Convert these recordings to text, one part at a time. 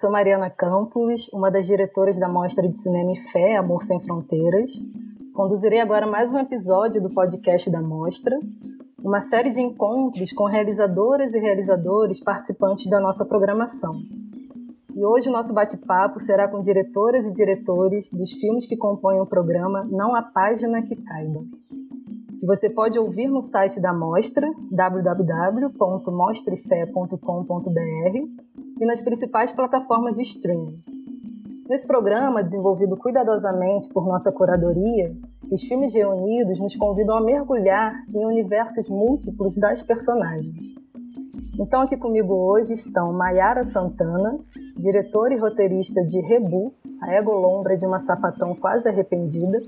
sou Mariana Campos, uma das diretoras da Mostra de Cinema e Fé, Amor Sem Fronteiras. Conduzirei agora mais um episódio do podcast da Mostra, uma série de encontros com realizadoras e realizadores participantes da nossa programação. E hoje o nosso bate-papo será com diretoras e diretores dos filmes que compõem o programa Não Há Página que Caiba. Que você pode ouvir no site da Mostra, www.mostrefé.com.br e nas principais plataformas de streaming. Nesse programa, desenvolvido cuidadosamente por nossa curadoria, os filmes reunidos nos convidam a mergulhar em universos múltiplos das personagens. Então, aqui comigo hoje estão Maiara Santana, diretora e roteirista de Rebu, a egolombra de uma sapatão quase arrependida.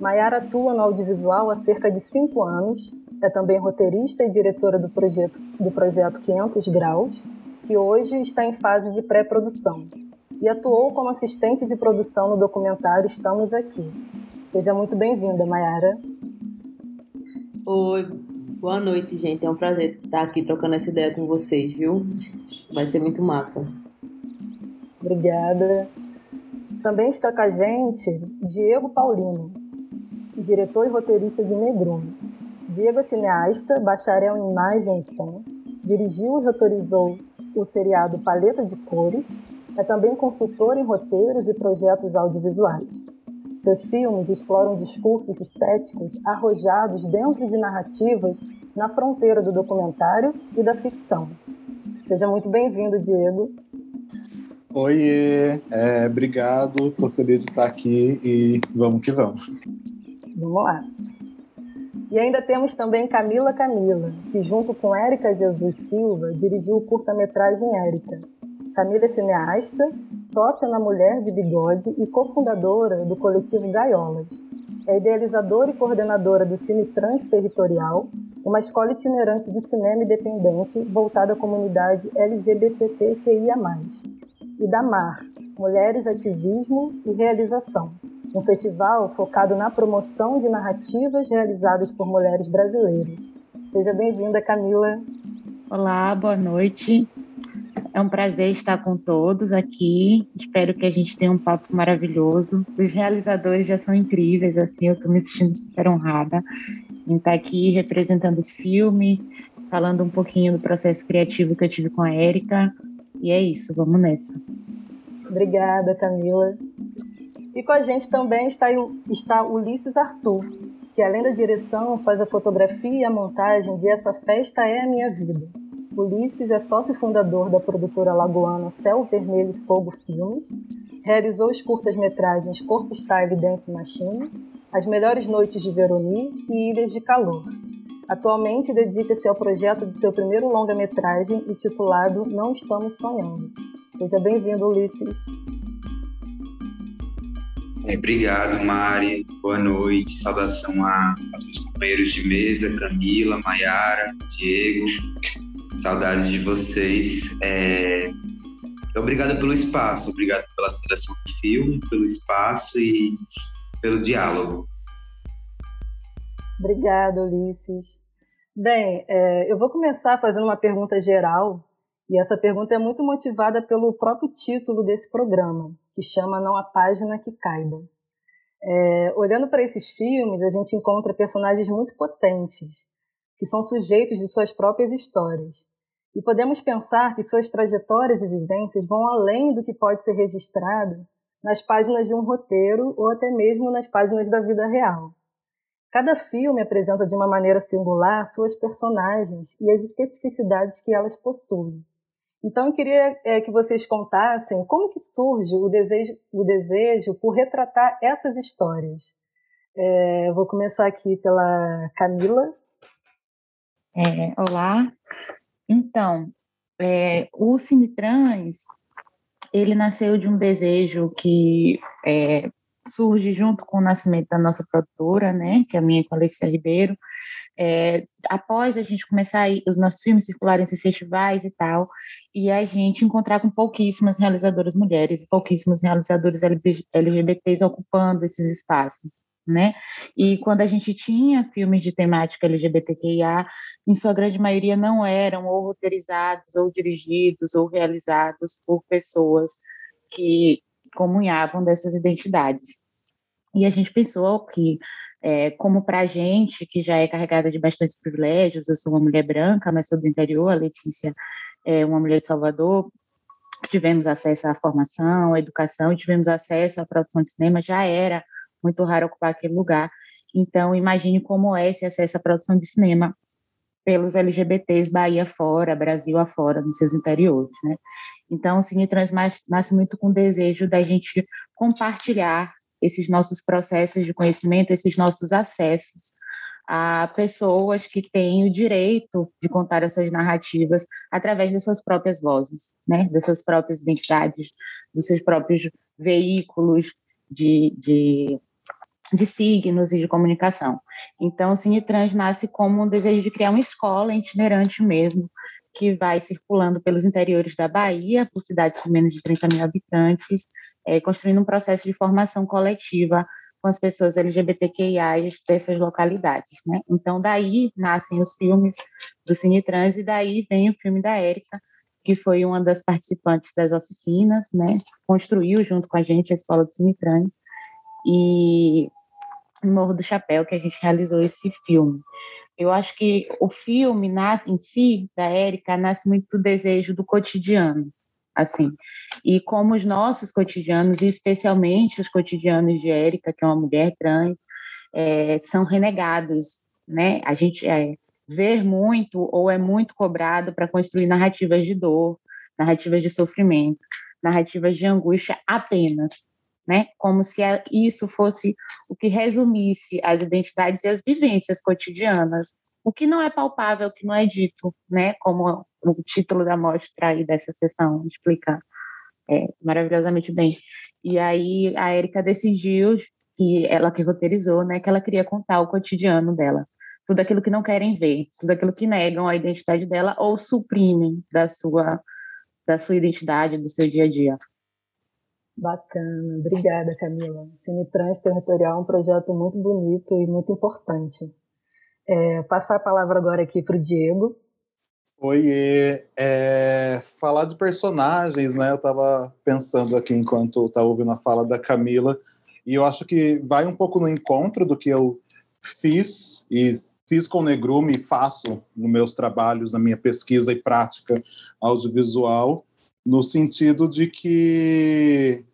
Maiara atua no audiovisual há cerca de cinco anos, é também roteirista e diretora do projeto, do projeto 500 Graus, que hoje está em fase de pré-produção, e atuou como assistente de produção no documentário Estamos Aqui. Seja muito bem-vinda, Mayara. Oi, boa noite, gente. É um prazer estar aqui trocando essa ideia com vocês, viu? Vai ser muito massa. Obrigada. Também está com a gente Diego Paulino, diretor e roteirista de Negrume. Diego é cineasta, bacharel em imagem e som, dirigiu e roteirizou o seriado Paleta de Cores, é também consultor em roteiros e projetos audiovisuais. Seus filmes exploram discursos estéticos arrojados dentro de narrativas na fronteira do documentário e da ficção. Seja muito bem-vindo, Diego. Oiê, é, obrigado, estou feliz de estar aqui e vamos que vamos. Vamos lá. E ainda temos também Camila Camila, que junto com Érica Jesus Silva dirigiu o curta-metragem Érica. Camila é cineasta, sócia na Mulher de Bigode e cofundadora do coletivo Gaiolas. É idealizadora e coordenadora do Cine Trans Territorial, uma escola itinerante de cinema independente voltada à comunidade LGBTQIA+. E da MAR, Mulheres, Ativismo e Realização, um festival focado na promoção de narrativas realizadas por mulheres brasileiras. Seja bem-vinda, Camila. Olá, boa noite. É um prazer estar com todos aqui. Espero que a gente tenha um papo maravilhoso. Os realizadores já são incríveis, assim, eu estou me sentindo super honrada em estar aqui representando esse filme, falando um pouquinho do processo criativo que eu tive com a Érica. E é isso, vamos nessa. Obrigada, Camila. E com a gente também está, está Ulisses Arthur, que além da direção faz a fotografia e a montagem de Essa Festa é a Minha Vida. Ulisses é sócio fundador da produtora lagoana Céu Vermelho Fogo Filmes, realizou os curtas-metragens Corpo Style Dance Machine, As Melhores Noites de Veroni e Ilhas de Calor. Atualmente dedica-se ao projeto de seu primeiro longa-metragem intitulado Não Estamos Sonhando. Seja bem-vindo, Ulisses. É, obrigado, Mari. Boa noite. Saudação a, aos meus companheiros de mesa, Camila, Maiara, Diego. Saudades de vocês. É... Obrigado pelo espaço, obrigado pela seleção do filme, pelo espaço e pelo diálogo. Obrigada, Ulisses. Bem, é, eu vou começar fazendo uma pergunta geral, e essa pergunta é muito motivada pelo próprio título desse programa, que chama Não a Página que Caiba. É, olhando para esses filmes, a gente encontra personagens muito potentes, que são sujeitos de suas próprias histórias. E podemos pensar que suas trajetórias e vivências vão além do que pode ser registrado nas páginas de um roteiro ou até mesmo nas páginas da vida real. Cada filme apresenta de uma maneira singular suas personagens e as especificidades que elas possuem. Então, eu queria é, que vocês contassem como que surge o desejo, o desejo por retratar essas histórias. É, vou começar aqui pela Camila. É, olá. Então, é, o Cine Trans, ele nasceu de um desejo que é, surge junto com o nascimento da nossa produtora, né, que é a minha com a Alexia Ribeiro, é, após a gente começar os nossos filmes circularem em festivais e tal, e a gente encontrar com pouquíssimas realizadoras mulheres e pouquíssimos realizadores LGBTs ocupando esses espaços. né? E quando a gente tinha filmes de temática LGBTQIA, em sua grande maioria não eram ou roteirizados, ou dirigidos, ou realizados por pessoas que comunhavam dessas identidades. E a gente pensou que, é, como para a gente, que já é carregada de bastantes privilégios, eu sou uma mulher branca, mas sou do interior, a Letícia é uma mulher de Salvador, tivemos acesso à formação, à educação, tivemos acesso à produção de cinema, já era muito raro ocupar aquele lugar. Então, imagine como é esse acesso à produção de cinema pelos LGBTs Bahia fora, Brasil afora, nos seus interiores, né? Então, o Cine Trans nasce muito com o desejo da gente compartilhar esses nossos processos de conhecimento, esses nossos acessos a pessoas que têm o direito de contar essas narrativas através das suas próprias vozes, né? das suas próprias identidades, dos seus próprios veículos de, de, de signos e de comunicação. Então, o Cine Trans nasce como um desejo de criar uma escola itinerante mesmo, que vai circulando pelos interiores da Bahia, por cidades com menos de 30 mil habitantes, é, construindo um processo de formação coletiva com as pessoas LGBTQIA dessas localidades, né? Então, daí nascem os filmes do Cine Trans e daí vem o filme da Érica, que foi uma das participantes das oficinas, né? Construiu junto com a gente a Escola do Cine Trans e Morro do Chapéu que a gente realizou esse filme. Eu acho que o filme nasce em si da Érica nasce muito do desejo do cotidiano, assim. E como os nossos cotidianos, e especialmente os cotidianos de Érica, que é uma mulher trans, é, são renegados, né? A gente é, ver muito ou é muito cobrado para construir narrativas de dor, narrativas de sofrimento, narrativas de angústia apenas, né? Como se isso fosse o que resumisse as identidades e as vivências cotidianas o que não é palpável, o que não é dito, né? Como o título da mostra aí dessa sessão explica é, maravilhosamente bem. E aí a Érica decidiu que ela que roteirizou, né, que ela queria contar o cotidiano dela, tudo aquilo que não querem ver, tudo aquilo que negam a identidade dela ou suprimem da sua da sua identidade, do seu dia a dia. Bacana, obrigada Camila. Cine Transterritorial é um projeto muito bonito e muito importante. É, passar a palavra agora aqui para o Diego. Oi, é, falar de personagens, né? Eu estava pensando aqui enquanto estava ouvindo a fala da Camila, e eu acho que vai um pouco no encontro do que eu fiz e fiz com o Negrume e faço nos meus trabalhos, na minha pesquisa e prática audiovisual, no sentido de que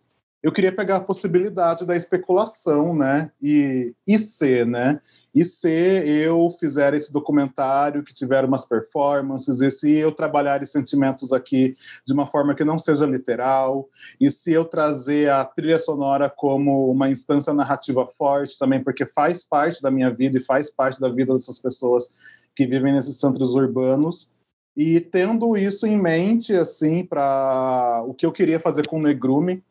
eu queria pegar a possibilidade da especulação, né? E, e ser, né? E se eu fizer esse documentário que tiver umas performances, e se eu trabalhar esses sentimentos aqui de uma forma que não seja literal, e se eu trazer a trilha sonora como uma instância narrativa forte também, porque faz parte da minha vida e faz parte da vida dessas pessoas que vivem nesses centros urbanos. E tendo isso em mente, assim, para o que eu queria fazer com o Negrume,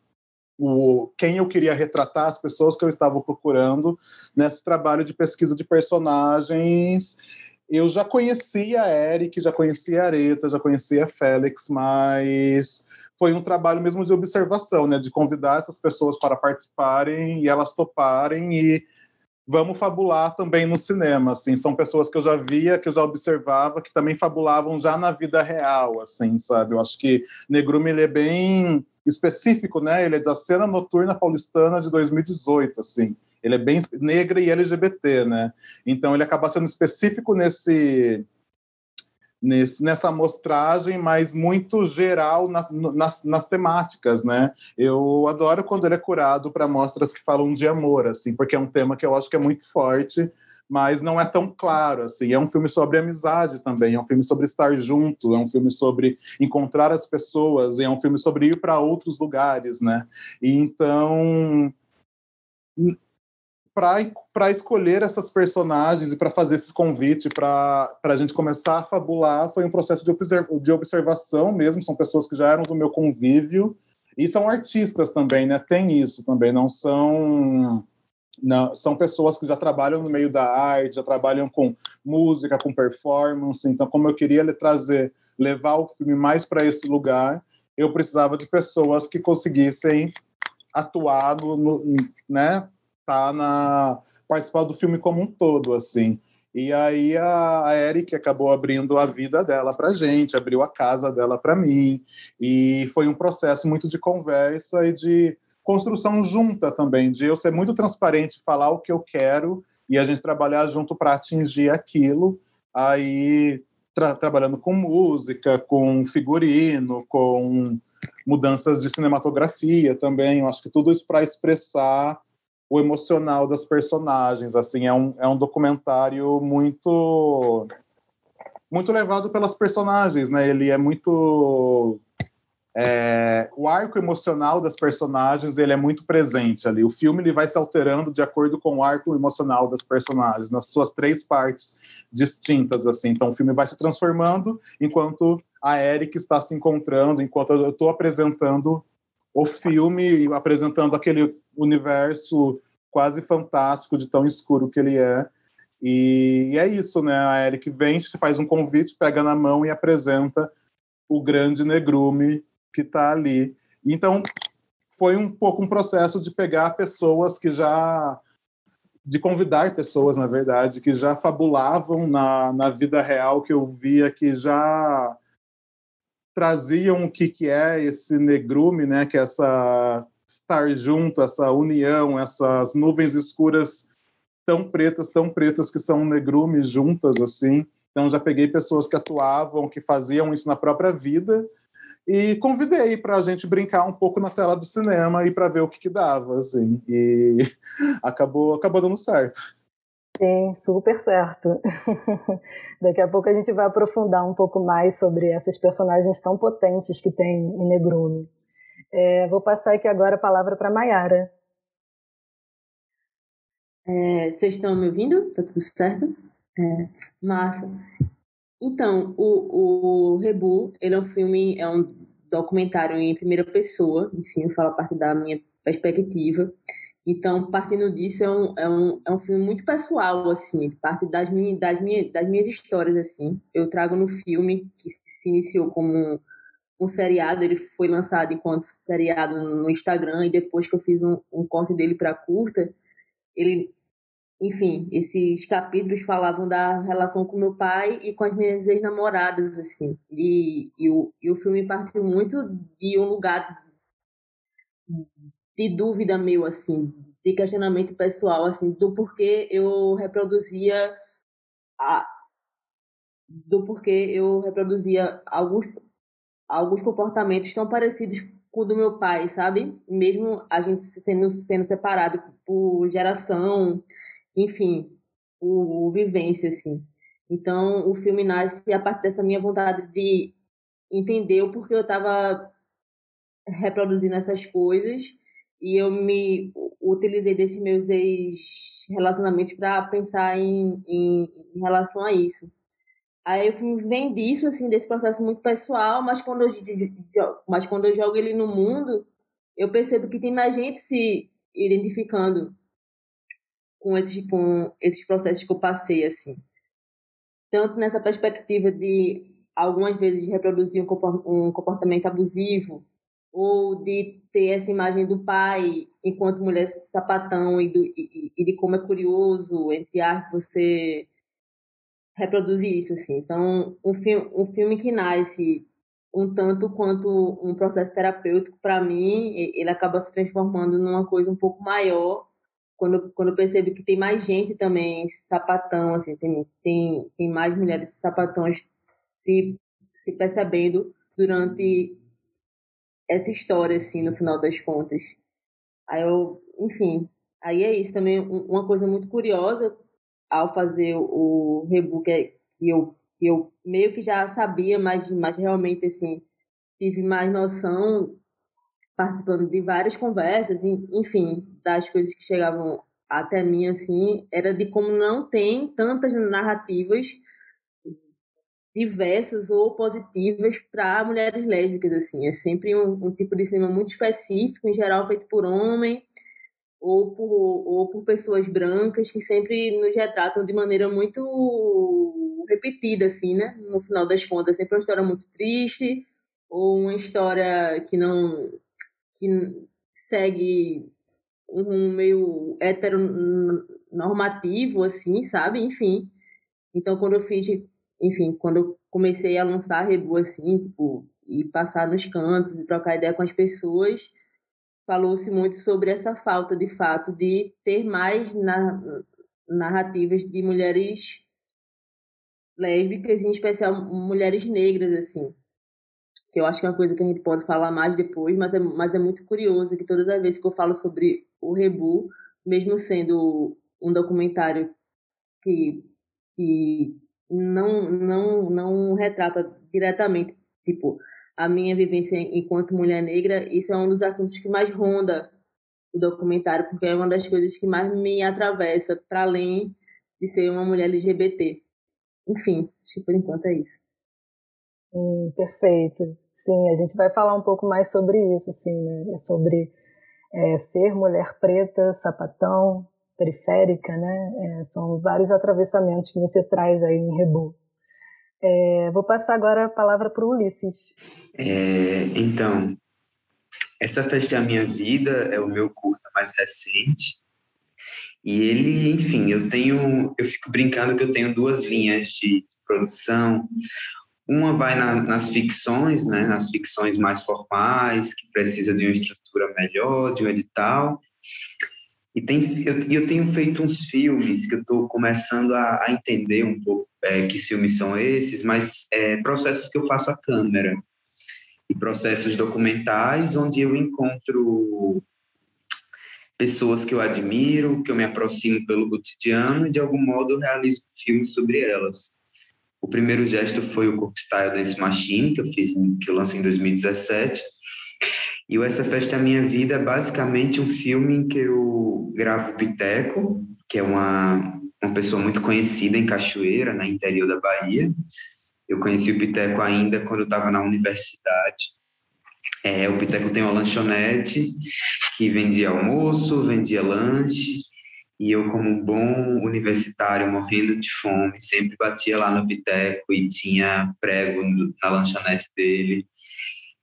o, quem eu queria retratar, as pessoas que eu estava procurando nesse trabalho de pesquisa de personagens. Eu já conhecia Eric, já conhecia Areta, já conhecia Félix, mas foi um trabalho mesmo de observação, né, de convidar essas pessoas para participarem e elas toparem e vamos fabular também no cinema, assim, são pessoas que eu já via, que eu já observava, que também fabulavam já na vida real, assim, sabe? Eu acho que Negrume ele é bem específico, né? Ele é da cena noturna paulistana de 2018, assim. Ele é bem negra e LGBT, né? Então ele acaba sendo específico nesse, nesse nessa amostragem, mas muito geral na, nas, nas temáticas, né? Eu adoro quando ele é curado para mostras que falam de amor, assim, porque é um tema que eu acho que é muito forte mas não é tão claro assim. É um filme sobre amizade também, é um filme sobre estar junto, é um filme sobre encontrar as pessoas, é um filme sobre ir para outros lugares, né? E então para escolher essas personagens e para fazer esse convite para a gente começar a fabular foi um processo de, de observação mesmo. São pessoas que já eram do meu convívio e são artistas também, né? Tem isso também, não são não, são pessoas que já trabalham no meio da arte, já trabalham com música, com performance. Então, como eu queria trazer, levar o filme mais para esse lugar, eu precisava de pessoas que conseguissem atuar no, né, tá na participar do filme como um todo, assim. E aí a, a Eric acabou abrindo a vida dela para gente, abriu a casa dela para mim, e foi um processo muito de conversa e de construção junta também, de eu ser muito transparente, falar o que eu quero e a gente trabalhar junto para atingir aquilo. Aí tra trabalhando com música, com figurino, com mudanças de cinematografia também. Eu acho que tudo isso para expressar o emocional das personagens. Assim, é um, é um documentário muito muito levado pelas personagens, né? Ele é muito é, o arco emocional das personagens ele é muito presente ali. O filme ele vai se alterando de acordo com o arco emocional das personagens nas suas três partes distintas assim. Então o filme vai se transformando enquanto a Eric está se encontrando, enquanto eu estou apresentando o filme, apresentando aquele universo quase fantástico de tão escuro que ele é. E, é isso, né? A Eric vem, faz um convite, pega na mão e apresenta o grande negrume que está ali. Então, foi um pouco um processo de pegar pessoas que já. de convidar pessoas, na verdade, que já fabulavam na, na vida real, que eu via que já traziam o que, que é esse negrume, né? Que é essa estar junto, essa união, essas nuvens escuras tão pretas, tão pretas que são negrumes juntas assim. Então já peguei pessoas que atuavam, que faziam isso na própria vida e convidei para a gente brincar um pouco na tela do cinema e para ver o que, que dava, assim. E acabou, acabou dando certo. Sim, super certo. Daqui a pouco a gente vai aprofundar um pouco mais sobre essas personagens tão potentes que tem em Negrume. É, vou passar aqui agora a palavra para Mayara. É, vocês estão me ouvindo? Tá tudo certo? É, massa. Então, o, o Rebu, ele é um filme, é um documentário em primeira pessoa, enfim, eu falo a partir da minha perspectiva. Então, partindo disso, é um, é um, é um filme muito pessoal, assim, parte das, minhas, das, minhas, das minhas histórias, assim. Eu trago no filme, que se iniciou como um, seriado, ele foi lançado enquanto seriado no Instagram, e depois que eu fiz um, um corte dele para curta, ele enfim, esses capítulos falavam da relação com meu pai e com as minhas ex-namoradas, assim. E, e, o, e o filme partiu muito de um lugar de dúvida meu, assim, de questionamento pessoal, assim, do porquê eu reproduzia a, do porquê eu reproduzia alguns alguns comportamentos tão parecidos com o do meu pai, sabe? Mesmo a gente sendo sendo separado por geração, enfim, o vivência, assim. Então, o filme nasce a partir dessa minha vontade de entender o porquê eu estava reproduzindo essas coisas e eu me utilizei desses meus ex-relacionamentos para pensar em, em, em, relação a isso. Aí o filme vem disso, assim, desse processo muito pessoal, mas quando eu, mas quando eu jogo ele no mundo, eu percebo que tem mais gente se identificando com esses, com esses processos que eu passei, assim. Tanto nessa perspectiva de, algumas vezes, reproduzir um comportamento abusivo, ou de ter essa imagem do pai enquanto mulher sapatão e, do, e, e de como é curioso, entre aspas, você reproduzir isso, assim. Então, um filme, um filme que nasce um tanto quanto um processo terapêutico, para mim, ele acaba se transformando numa coisa um pouco maior quando, quando eu percebo que tem mais gente também sapatão, assim, tem, tem, tem mais mulheres sapatões se, se percebendo durante essa história, assim, no final das contas. Aí eu, enfim, aí é isso também, uma coisa muito curiosa ao fazer o, rebook é que eu, que eu meio que já sabia, mas, mas realmente, assim, tive mais noção participando de várias conversas, enfim, das coisas que chegavam até mim, assim, era de como não tem tantas narrativas diversas ou positivas para mulheres lésbicas, assim. É sempre um, um, tipo de cinema muito específico, em geral feito por homem ou por, ou por pessoas brancas que sempre nos retratam de maneira muito repetida, assim, né? No final das contas, sempre uma história muito triste ou uma história que não que segue um meio heteronormativo, assim, sabe? Enfim. Então, quando eu fiz, enfim, quando eu comecei a lançar Rebu, assim, tipo, e passar nos cantos e trocar ideia com as pessoas, falou-se muito sobre essa falta, de fato, de ter mais na, narrativas de mulheres lésbicas, em especial mulheres negras, assim. Que eu acho que é uma coisa que a gente pode falar mais depois, mas é, mas é muito curioso que todas as vezes que eu falo sobre o Rebu, mesmo sendo um documentário que, que não, não, não retrata diretamente, tipo, a minha vivência enquanto mulher negra, isso é um dos assuntos que mais ronda o documentário, porque é uma das coisas que mais me atravessa, para além de ser uma mulher LGBT. Enfim, acho por enquanto é isso. Sim, perfeito. Sim, a gente vai falar um pouco mais sobre isso, assim, né? Sobre é, ser mulher preta, sapatão, periférica, né? É, são vários atravessamentos que você traz aí em Rebu. É, vou passar agora a palavra para o Ulisses. É, então, essa festa é a minha vida, é o meu curta mais recente. E ele, enfim, eu tenho, eu fico brincando que eu tenho duas linhas de produção. Uma vai na, nas ficções, né, nas ficções mais formais, que precisa de uma estrutura melhor, de um edital. E tem, eu, eu tenho feito uns filmes que eu estou começando a, a, entender um pouco é, que filmes são esses, mas é, processos que eu faço a câmera e processos documentais onde eu encontro pessoas que eu admiro, que eu me aproximo pelo cotidiano e de algum modo eu realizo um filme sobre elas. O primeiro gesto foi o Corp Style Dance Machine, que eu fiz, que eu lancei em 2017. E o Essa Festa é a Minha Vida é basicamente um filme em que eu gravo Piteco, que é uma, uma pessoa muito conhecida em Cachoeira, no interior da Bahia. Eu conheci o Piteco ainda quando eu estava na universidade. É, o Piteco tem uma lanchonete que vendia almoço, vendia lanche, e eu, como bom universitário morrendo de fome, sempre batia lá no Piteco e tinha prego na lanchonete dele.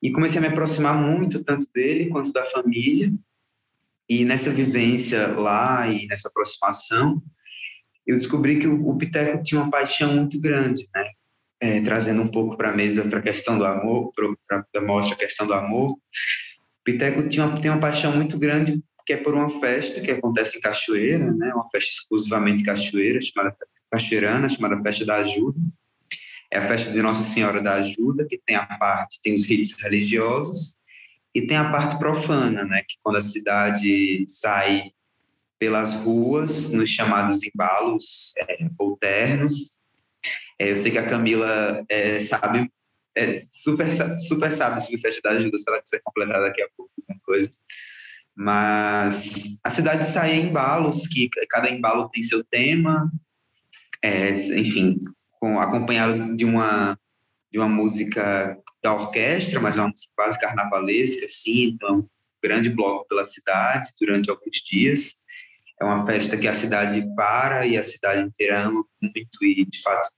E comecei a me aproximar muito, tanto dele quanto da família. E nessa vivência lá e nessa aproximação, eu descobri que o, o Piteco tinha uma paixão muito grande, né? é, trazendo um pouco para a mesa para a questão do amor, para a mostra a questão do amor. Piteco tinha uma, tem uma paixão muito grande que é por uma festa que acontece em Cachoeira, né? Uma festa exclusivamente cachoeira, chamada cachoeirana, chamada Festa da Ajuda. É a festa de Nossa Senhora da Ajuda, que tem a parte, tem os ritos religiosos e tem a parte profana, né? Que quando a cidade sai pelas ruas, nos chamados embalos é, ou ternos, é, eu sei que a Camila é, sabe, é, super, super sabe sobre Festa da Ajuda, se ela quiser completar daqui a pouco alguma coisa. Mas a cidade sai em embalos, que cada embalo tem seu tema, é, enfim, com, acompanhado de uma, de uma música da orquestra, mas é uma música quase carnavalesca, assim, então um grande bloco pela cidade durante alguns dias. É uma festa que a cidade para e a cidade inteira ama muito e, de fato,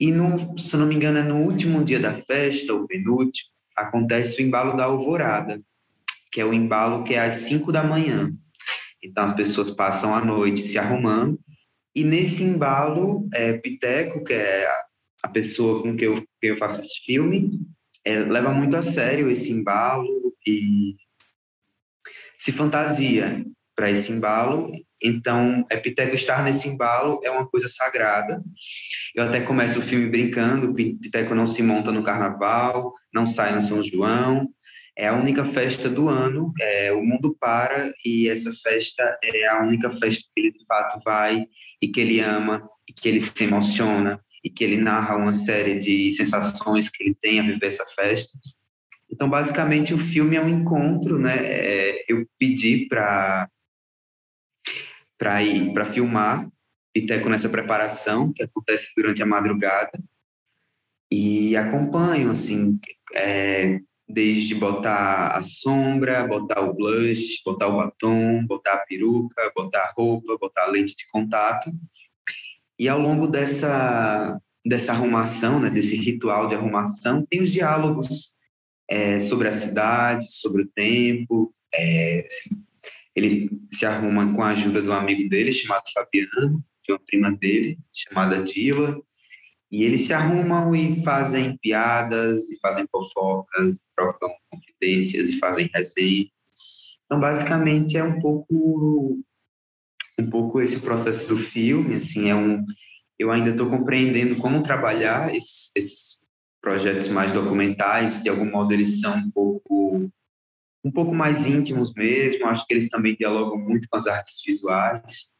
e, no, se não me engano, é no último dia da festa, o penúltimo, acontece o embalo da alvorada, que é o embalo que é às 5 da manhã. Então, as pessoas passam a noite se arrumando, e nesse embalo, é, Piteco, que é a pessoa com quem eu, que eu faço esse filme, é, leva muito a sério esse embalo e se fantasia para esse embalo então, Piteco estar nesse embalo é uma coisa sagrada. Eu até começo o filme brincando, Piteco não se monta no carnaval, não sai no São João, é a única festa do ano, é, o mundo para e essa festa é a única festa que ele de fato vai e que ele ama e que ele se emociona e que ele narra uma série de sensações que ele tem a viver essa festa. Então, basicamente, o filme é um encontro, né? É, eu pedi para para ir para filmar Piteco nessa preparação que acontece durante a madrugada e acompanho assim é, desde botar a sombra, botar o blush, botar o batom, botar a peruca, botar a roupa, botar a lente de contato. E ao longo dessa dessa arrumação, né, desse ritual de arrumação, tem os diálogos é, sobre a cidade, sobre o tempo, é, assim, ele se arruma com a ajuda de um amigo dele chamado Fabiano, de uma prima dele chamada Dila, e eles se arrumam e fazem piadas, e fazem fofocas, trocam confidências e fazem resenha. Então, basicamente, é um pouco um pouco esse processo do filme, assim, é um eu ainda estou compreendendo como trabalhar esses, esses, projetos mais documentais, de algum modo eles são um pouco um pouco mais íntimos mesmo, acho que eles também dialogam muito com as artes visuais,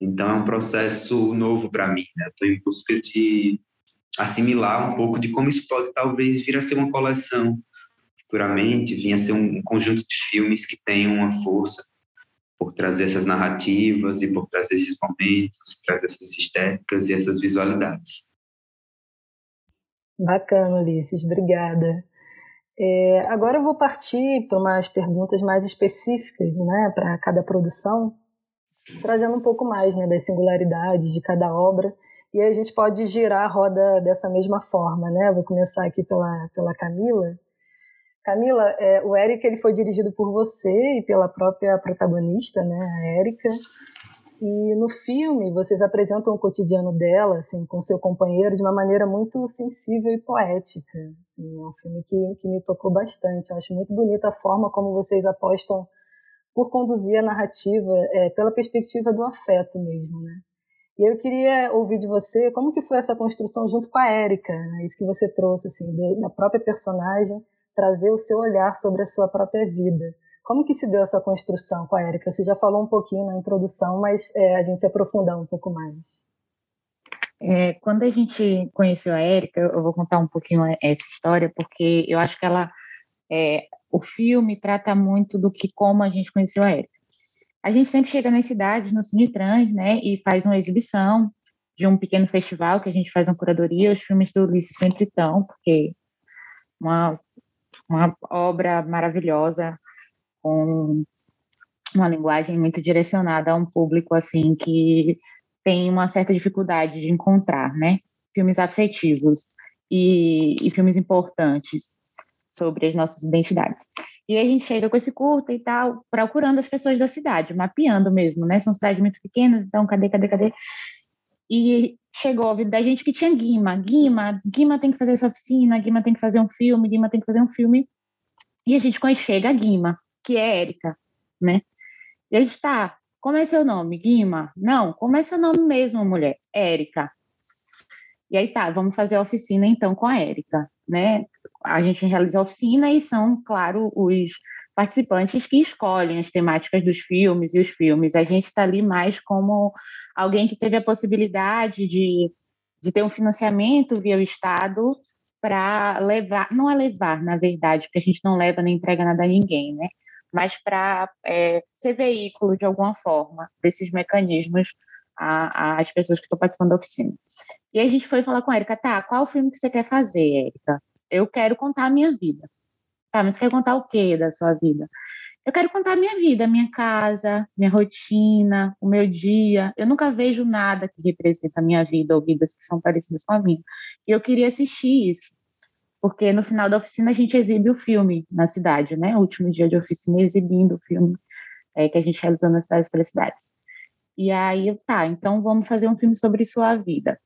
então é um processo novo para mim, né? Estou em busca de assimilar um pouco de como isso pode talvez vir a ser uma coleção futuramente, vir a ser um, conjunto de filmes que tenham uma força por trazer essas narrativas e por trazer esses momentos, trazer essas estéticas e essas visualidades. Bacana, Ulisses, obrigada. É, agora eu vou partir para umas perguntas mais específicas né, para cada produção, trazendo um pouco mais né, das singularidades de cada obra. E aí a gente pode girar a roda dessa mesma forma. Né? Vou começar aqui pela, pela Camila. Camila, é, o Eric ele foi dirigido por você e pela própria protagonista, né, a Érica. E no filme vocês apresentam o cotidiano dela, assim, com seu companheiro de uma maneira muito sensível e poética. Assim, é um filme que, que me tocou bastante. Eu acho muito bonita a forma como vocês apostam por conduzir a narrativa é, pela perspectiva do afeto mesmo, né? E eu queria ouvir de você como que foi essa construção junto com a Érica, né? isso que você trouxe assim do, da própria personagem trazer o seu olhar sobre a sua própria vida. Como que se deu essa construção com a Érica? Você já falou um pouquinho na introdução, mas é, a gente aprofundar um pouco mais. É, quando a gente conheceu a Érica, eu vou contar um pouquinho essa história, porque eu acho que ela, é, o filme trata muito do que como a gente conheceu a Érica. A gente sempre chega nas cidades, no Cine Trans, né, e faz uma exibição de um pequeno festival que a gente faz uma curadoria. Os filmes do Ulisses sempre estão, porque uma uma obra maravilhosa com uma linguagem muito direcionada a um público assim que tem uma certa dificuldade de encontrar, né? Filmes afetivos e, e filmes importantes sobre as nossas identidades. E a gente chega com esse curta e tal, procurando as pessoas da cidade, mapeando mesmo, né? São cidades muito pequenas, então cadê, cadê, cadê? E chegou a ouvido da gente que tinha Guima. Guima, Guima tem que fazer essa oficina, Guima tem que fazer um filme, Guima tem que fazer um filme. E a gente chega a Guima, que é Érica, né? E a gente tá, como é seu nome? Guima? Não, como é seu nome mesmo, mulher? Érica. E aí tá, vamos fazer a oficina então com a Érica, né? A gente realiza oficina e são, claro, os participantes que escolhem as temáticas dos filmes e os filmes. A gente está ali mais como alguém que teve a possibilidade de, de ter um financiamento via o Estado para levar, não é levar, na verdade, porque a gente não leva nem entrega nada a ninguém, né? Mas para é, ser veículo de alguma forma desses mecanismos às pessoas que estão participando da oficina. E a gente foi falar com a Erika, tá, qual filme que você quer fazer, Erika? Eu quero contar a minha vida. Tá, mas você quer contar o quê da sua vida? Eu quero contar a minha vida, a minha casa, minha rotina, o meu dia. Eu nunca vejo nada que representa a minha vida ou vidas que são parecidas com a minha. E eu queria assistir isso, porque no final da oficina a gente exibe o filme na cidade, né? O último dia de oficina exibindo o filme é, que a gente realizou nas cidades cidades. E aí, tá, então vamos fazer um filme sobre sua vida.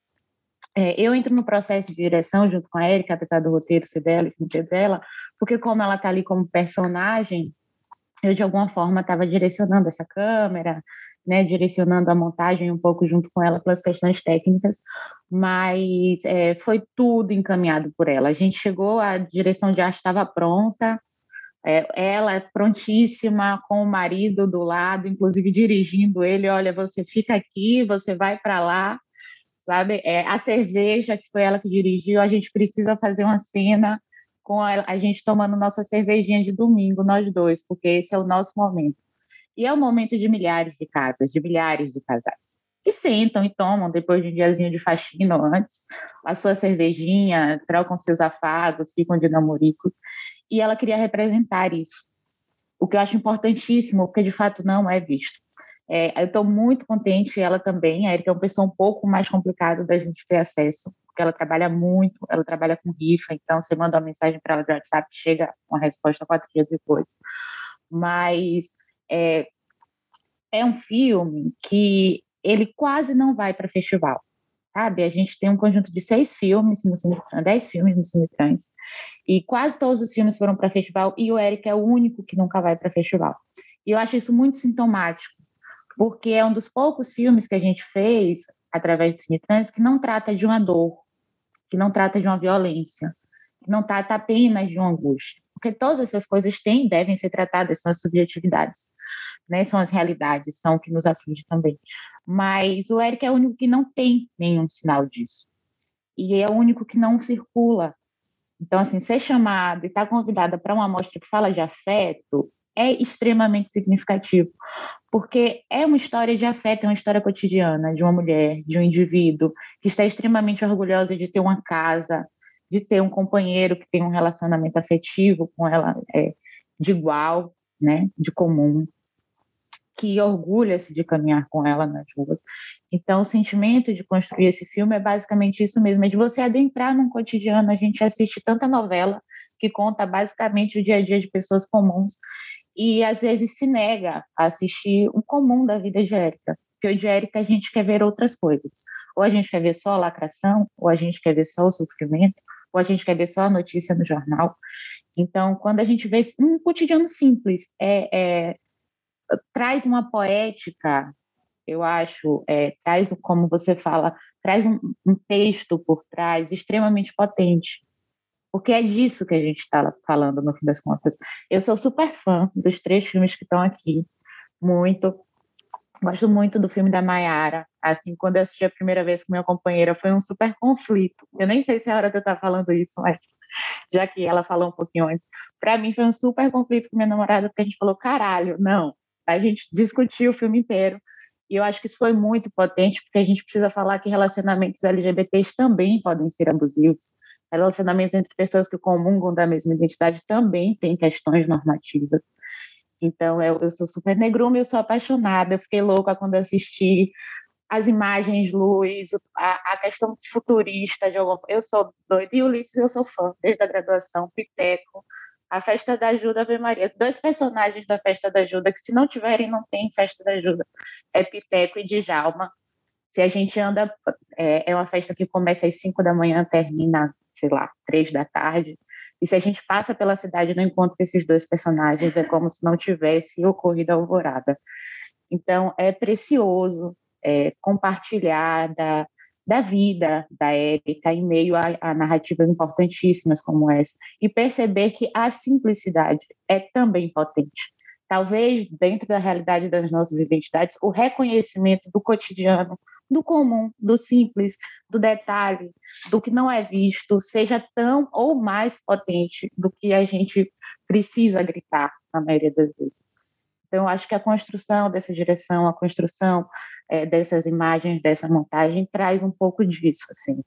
É, eu entro no processo de direção junto com a Erika, apesar do roteiro ser dela e ser dela, porque como ela está ali como personagem, eu de alguma forma estava direcionando essa câmera, né, direcionando a montagem um pouco junto com ela pelas questões técnicas, mas é, foi tudo encaminhado por ela. A gente chegou, a direção de arte estava pronta, ela é prontíssima com o marido do lado, inclusive dirigindo ele, olha, você fica aqui, você vai para lá, sabe? É, a cerveja, que foi ela que dirigiu, a gente precisa fazer uma cena com a, a, gente tomando nossa cervejinha de domingo, nós dois, porque esse é o nosso momento. E é o momento de milhares de casas, de milhares de casais, que sentam e tomam, depois de um diazinho de faxina antes, a sua cervejinha, trocam seus afagos, ficam de namoricos, e ela queria representar isso. O que eu acho importantíssimo, porque de fato não é visto. É, eu estou muito contente, ela também. A Erika é uma pessoa um pouco mais complicada da gente ter acesso, porque ela trabalha muito, ela trabalha com rifa, então você manda uma mensagem para ela de WhatsApp, chega uma resposta quatro dias depois. Mas é, é um filme que ele quase não vai para festival, sabe? A gente tem um conjunto de seis filmes no Cinetrans, dez filmes no Cinetrans, e quase todos os filmes foram para festival, e o Eric é o único que nunca vai para festival. E eu acho isso muito sintomático, porque é um dos poucos filmes que a gente fez através do Cinetrans que não trata de uma dor, que não trata de uma violência, que não trata apenas de uma angústia. Porque todas essas coisas têm devem ser tratadas, são as subjetividades, né? são as realidades, são o que nos aflige também. Mas o Eric é o único que não tem nenhum sinal disso. E é o único que não circula. Então, assim, ser chamada e estar convidada para uma mostra que fala de afeto é extremamente significativo, porque é uma história de afeto, é uma história cotidiana de uma mulher, de um indivíduo que está extremamente orgulhosa de ter uma casa, de ter um companheiro que tem um relacionamento afetivo com ela é, de igual, né, de comum, que orgulha-se de caminhar com ela nas ruas. Então, o sentimento de construir esse filme é basicamente isso mesmo, é de você adentrar num cotidiano. A gente assiste tanta novela que conta basicamente o dia a dia de pessoas comuns e às vezes se nega a assistir o comum da vida de Érica, porque o de Érica a gente quer ver outras coisas. Ou a gente quer ver só a lacração, ou a gente quer ver só o sofrimento, ou a gente quer ver só a notícia no jornal. Então, quando a gente vê um cotidiano simples, é, é traz uma poética, eu acho, é, traz, como você fala, traz um, um texto por trás extremamente potente porque é disso que a gente está falando no fim das contas. Eu sou super fã dos três filmes que estão aqui, muito. Gosto muito do filme da Maiara. Assim, quando eu assisti a primeira vez com minha companheira, foi um super conflito. Eu nem sei se é a hora de eu estar falando isso, mas já que ela falou um pouquinho antes. Para mim, foi um super conflito com minha namorada, porque a gente falou: caralho, não. A gente discutiu o filme inteiro. E eu acho que isso foi muito potente, porque a gente precisa falar que relacionamentos LGBTs também podem ser abusivos relacionamentos entre pessoas que comungam da mesma identidade também tem questões normativas. Então, eu, eu sou super negrume, eu sou apaixonada, eu fiquei louca quando assisti as imagens, luz, a, a questão futurista de alguma Eu sou doida, e Ulisses eu sou fã, desde a graduação, Piteco, a Festa da Ajuda, Ave Maria. Dois personagens da Festa da Ajuda, que se não tiverem, não tem Festa da Ajuda. É Piteco e Djalma. Se a gente anda, é, é uma festa que começa às 5 da manhã, termina sei lá, três da tarde. E se a gente passa pela cidade e não encontra esses dois personagens, é como se não tivesse ocorrido a alvorada. Então, é precioso é, compartilhar da, da vida da Érica em meio a, a, narrativas importantíssimas como essa e perceber que a simplicidade é também potente. Talvez, dentro da realidade das nossas identidades, o reconhecimento do cotidiano do comum, do simples, do detalhe, do que não é visto, seja tão ou mais potente do que a gente precisa gritar na maioria das vezes. Então, eu acho que a construção dessa direção, a construção é, dessas imagens, dessa montagem, traz um pouco disso, assim,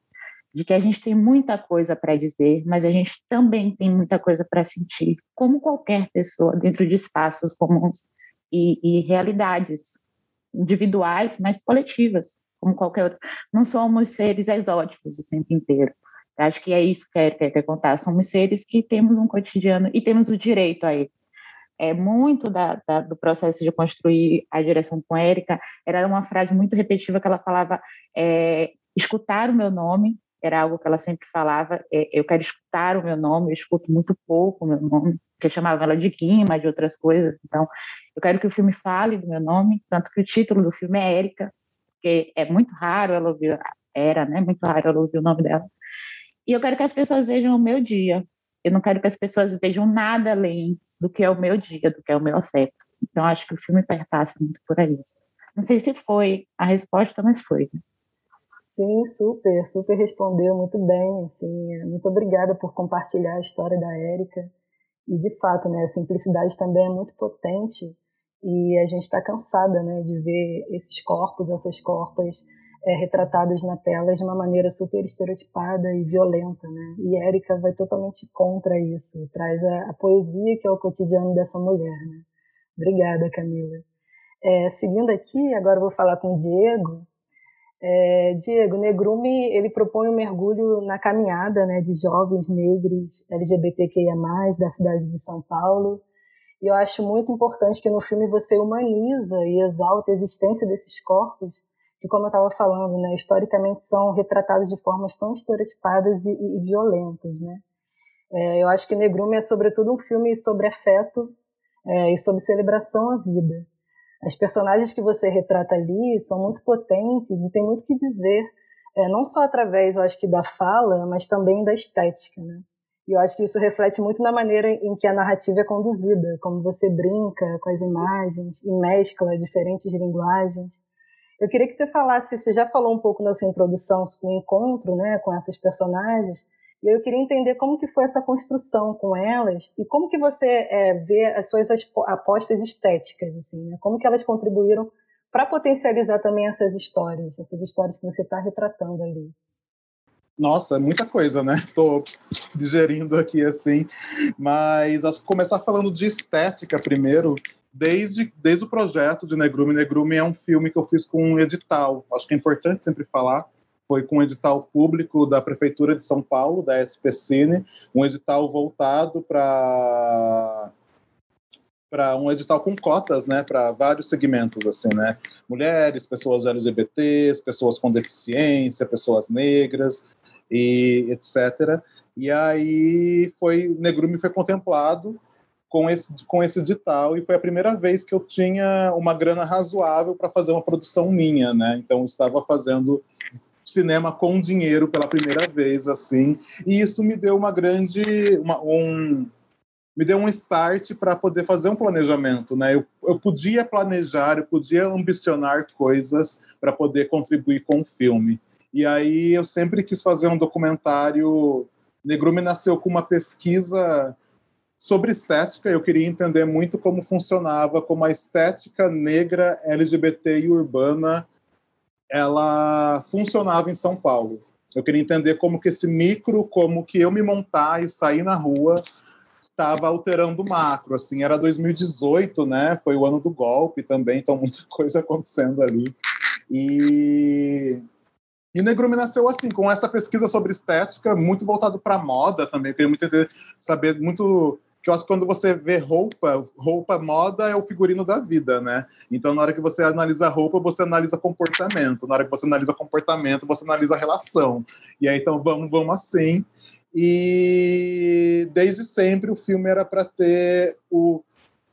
de que a gente tem muita coisa para dizer, mas a gente também tem muita coisa para sentir, como qualquer pessoa, dentro de espaços comuns e, e realidades individuais, mas coletivas como qualquer outro. Não somos seres exóticos o tempo inteiro. Acho que é isso que quer, quer, quer contar. Somos seres que temos um cotidiano e temos o direito a ele. É muito da, da, do processo de construir a direção com Érica. Era uma frase muito repetitiva que ela falava: é, escutar o meu nome. Era algo que ela sempre falava. É, eu quero escutar o meu nome. Eu escuto muito pouco o meu nome, porque chamava ela de Guima, de outras coisas. Então, eu quero que o filme fale do meu nome, tanto que o título do filme é Érica, porque é muito raro ela ouvir, era, né? Muito raro ela ouvir o nome dela. E eu quero que as pessoas vejam o meu dia. Eu não quero que as pessoas vejam nada além do que é o meu dia, do que é o meu afeto. Então, acho que o filme perpassa muito por aí. Não sei se foi a resposta, mas foi. Sim, super, super respondeu muito bem. Assim, muito obrigada por compartilhar a história da Érica. E de fato, né, a simplicidade também é muito potente e a gente está cansada né, de ver esses corpos, essas corpas é, retratadas na tela de uma maneira super estereotipada e violenta. Né? E Érica vai totalmente contra isso, traz a, a, poesia que é o cotidiano dessa mulher. Né? Obrigada, Camila. É, seguindo aqui, agora vou falar com o Diego. É, Diego, Negrume ele propõe um mergulho na caminhada né, de jovens negros LGBTQIA+, da cidade de São Paulo, E eu acho muito importante que no filme você humaniza e exalta a existência desses corpos, que, como eu estava falando, né, historicamente são retratados de formas tão estereotipadas e, e violentas. Né? É, eu acho que Negrume é, sobretudo, um filme sobre afeto é, e sobre celebração à vida. As personagens que você retrata ali são muito potentes e tem muito que dizer, é, não só através, eu acho que, da fala, mas também da estética. Né? E eu acho que isso reflete muito na maneira em que a narrativa é conduzida, como você brinca com as imagens e mescla diferentes linguagens. Eu queria que você falasse, você já falou um pouco na sua introdução sobre o encontro né, com essas personagens, e eu queria entender como que foi essa construção com elas e como que você é, vê as suas apostas estéticas, assim, né? como que elas contribuíram para potencializar também essas histórias, essas histórias que você está retratando ali. Nossa, é muita coisa, né? Estou digerindo aqui assim. Mas acho que começar falando de estética primeiro, desde, desde o projeto de Negrume. Negrume é um filme que eu fiz com um edital. Acho que é importante sempre falar. Foi com um edital público da Prefeitura de São Paulo, da SPCine, um edital voltado para para um edital com cotas, né, para vários segmentos assim, né, mulheres, pessoas LGBTs, pessoas com deficiência, pessoas negras, e etc. E aí foi Negrume foi contemplado com esse com esse edital e foi a primeira vez que eu tinha uma grana razoável para fazer uma produção minha, né? Então eu estava fazendo cinema com dinheiro pela primeira vez assim e isso me deu uma grande uma, um me deu um start para poder fazer um planejamento, né? Eu, eu podia planejar, eu podia ambicionar coisas para poder contribuir com o filme. E aí eu sempre quis fazer um documentário. Negrume nasceu com uma pesquisa sobre estética. Eu queria entender muito como funcionava, como a estética negra, LGBT e urbana ela funcionava em São Paulo. Eu queria entender como que esse micro, como que eu me montar e sair na rua estava alterando o macro. Assim, era 2018, né? Foi o ano do golpe também, então muita coisa acontecendo ali. E e Negrume nasceu assim, com essa pesquisa sobre estética, muito voltado para moda também. Eu queria muito saber muito eu acho que quando você vê roupa, roupa, moda é o figurino da vida, né? Então, na hora que você analisa roupa, você analisa comportamento. Na hora que você analisa comportamento, você analisa relação. E aí, então, vamos, vamos assim. E desde sempre o filme era para ter o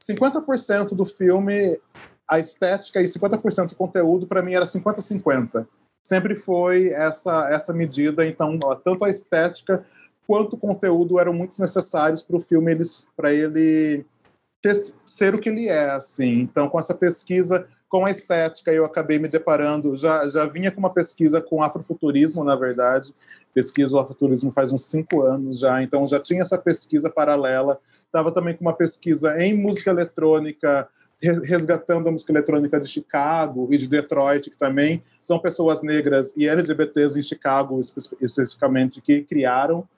50% do filme a estética e 50% do conteúdo, para mim era 50-50 sempre foi essa essa medida. Então, tanto a estética quanto conteúdo eram muito necessários para o filme eles para ele ter, ser o que ele é, assim. Então, com essa pesquisa com a estética, eu acabei me deparando, já, já vinha com uma pesquisa com afrofuturismo, na verdade, pesquiso o afrofuturismo faz uns cinco anos já, então já tinha essa pesquisa paralela, estava também com uma pesquisa em música eletrônica, resgatando a música eletrônica de Chicago e de Detroit, que também são pessoas negras e LGBTs em Chicago, especificamente, que criaram.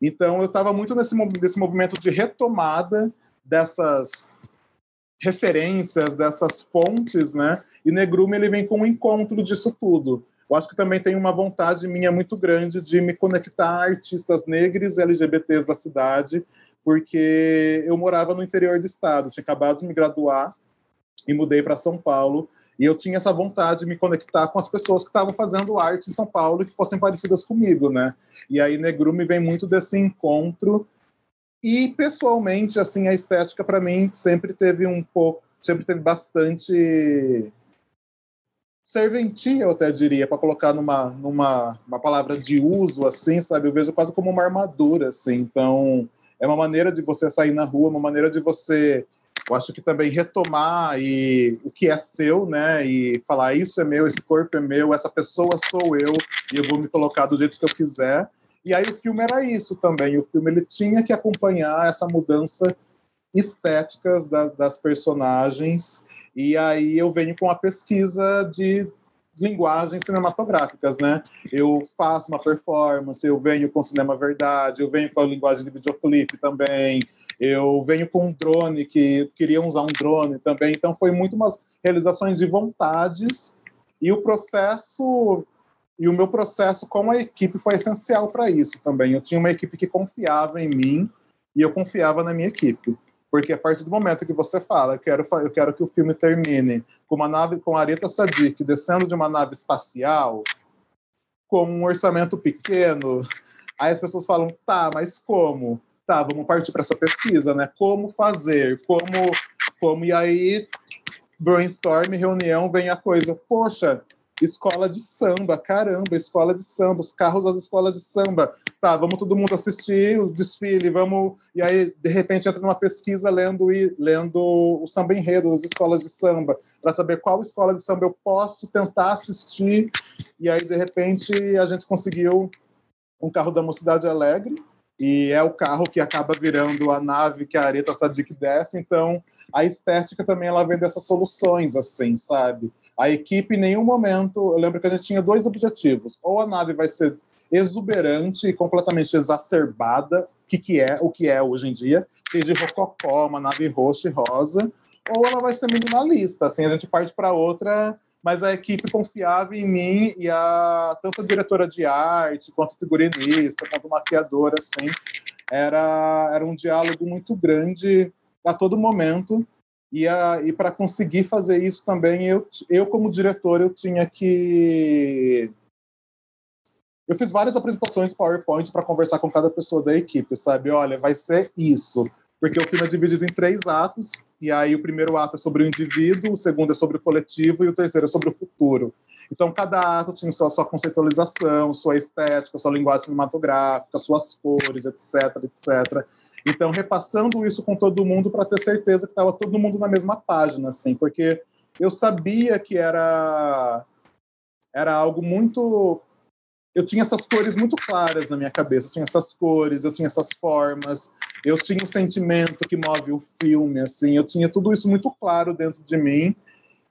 Então, eu estava muito nesse, nesse movimento de retomada dessas referências, dessas fontes, né? E Negrume ele vem com um encontro disso tudo. Eu acho que também tem uma vontade minha muito grande de me conectar a artistas negros e LGBTs da cidade, porque eu morava no interior do estado, tinha acabado de me graduar e mudei para São Paulo. E eu tinha essa vontade de me conectar com as pessoas que estavam fazendo arte em São Paulo e que fossem parecidas comigo, né? E aí Negrume vem muito desse encontro. E pessoalmente, assim, a estética para mim sempre teve um pouco, sempre teve bastante serventia, eu até diria, para colocar numa, numa uma palavra de uso, assim, sabe? Eu vejo quase como uma armadura, assim. Então, é uma maneira de você sair na rua, uma maneira de você eu acho que também retomar e o que é seu, né? E falar isso é meu, esse corpo é meu, essa pessoa sou eu e eu vou me colocar do jeito que eu quiser. E aí o filme era isso também. O filme ele tinha que acompanhar essa mudança estéticas da, das personagens. E aí eu venho com a pesquisa de linguagens cinematográficas, né? Eu faço uma performance, eu venho com cinema verdade, eu venho com a linguagem de videoclipe também, eu venho com um drone, que queriam usar um drone também, então foi muito umas realizações de vontades e o processo e o meu processo com a equipe foi essencial para isso também. Eu tinha uma equipe que confiava em mim e eu confiava na minha equipe. Porque a partir do momento que você fala, eu quero, eu quero que o filme termine com uma nave, com a Areta Sadik descendo de uma nave espacial, com um orçamento pequeno, aí as pessoas falam, tá, mas como? Tá, vamos partir para essa pesquisa, né? Como fazer? Como, como? E aí, brainstorm, reunião, vem a coisa, poxa, escola de samba, caramba, escola de samba, os carros das escolas de samba. Tá, vamos todo mundo assistir o desfile, vamos. E aí, de repente, entra numa pesquisa lendo, lendo o samba enredo das escolas de samba, para saber qual escola de samba eu posso tentar assistir. E aí, de repente, a gente conseguiu um carro da Mocidade Alegre, e é o carro que acaba virando a nave que a Areta Sadik desce, então a estética também ela vem dessas soluções, assim, sabe? A equipe, em nenhum momento, eu lembro que a gente tinha dois objetivos. Ou a nave vai ser exuberante e completamente exacerbada, que, que é o que é hoje em dia, cheia de rococó, uma nave roxa e rosa, ou ela vai ser minimalista, assim, a gente parte para outra, mas a equipe confiava em mim e a tanto a diretora de arte, quanto figurinista, quanto maquiadora, assim, era, era um diálogo muito grande a todo momento, e, e para conseguir fazer isso também, eu, eu, como diretor, eu tinha que. Eu fiz várias apresentações PowerPoint para conversar com cada pessoa da equipe, sabe? Olha, vai ser isso. Porque o filme é dividido em três atos, e aí o primeiro ato é sobre o indivíduo, o segundo é sobre o coletivo e o terceiro é sobre o futuro. Então, cada ato tinha sua, sua conceitualização, sua estética, sua linguagem cinematográfica, suas cores, etc, etc. Então, repassando isso com todo mundo para ter certeza que estava todo mundo na mesma página, assim, porque eu sabia que era era algo muito eu tinha essas cores muito claras na minha cabeça, eu tinha essas cores, eu tinha essas formas, eu tinha o sentimento que move o filme, assim, eu tinha tudo isso muito claro dentro de mim